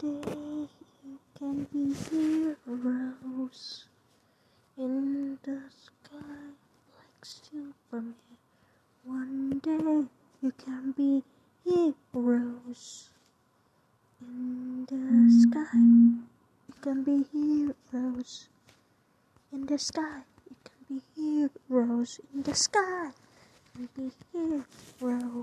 day you can be heroes in the sky like Superman. One day you can be heroes in the sky. You can be heroes in the sky. You can be heroes in the sky. You can be heroes.